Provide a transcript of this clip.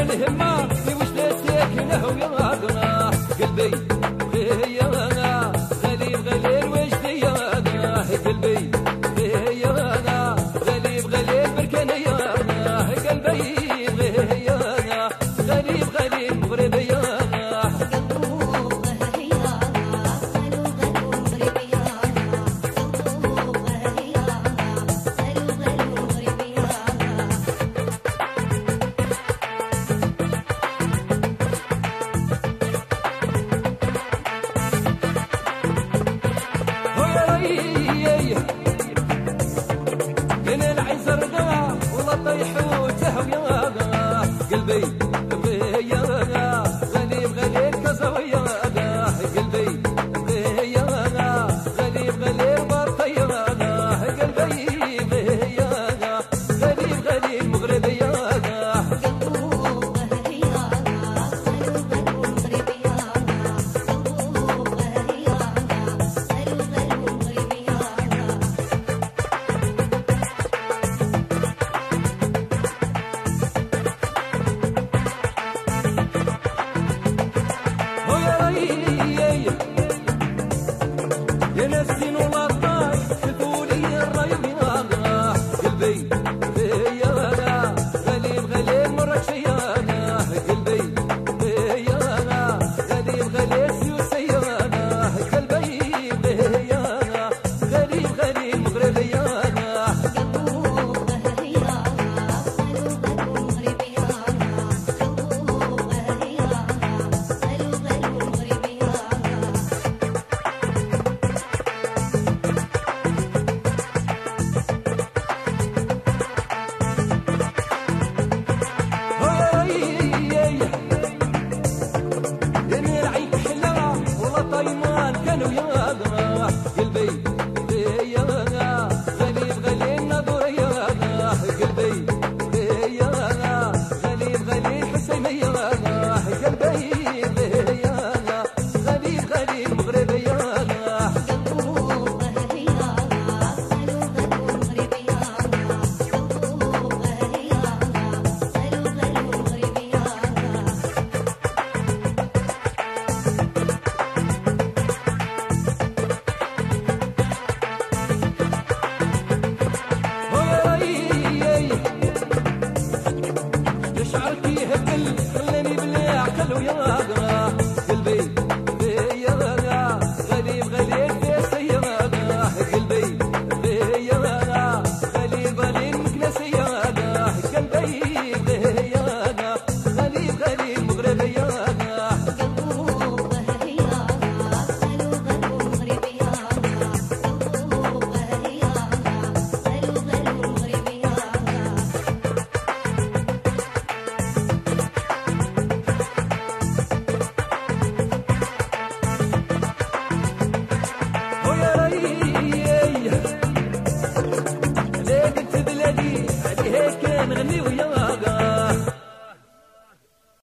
همة في وش ساكنه ويا yeah, yeah.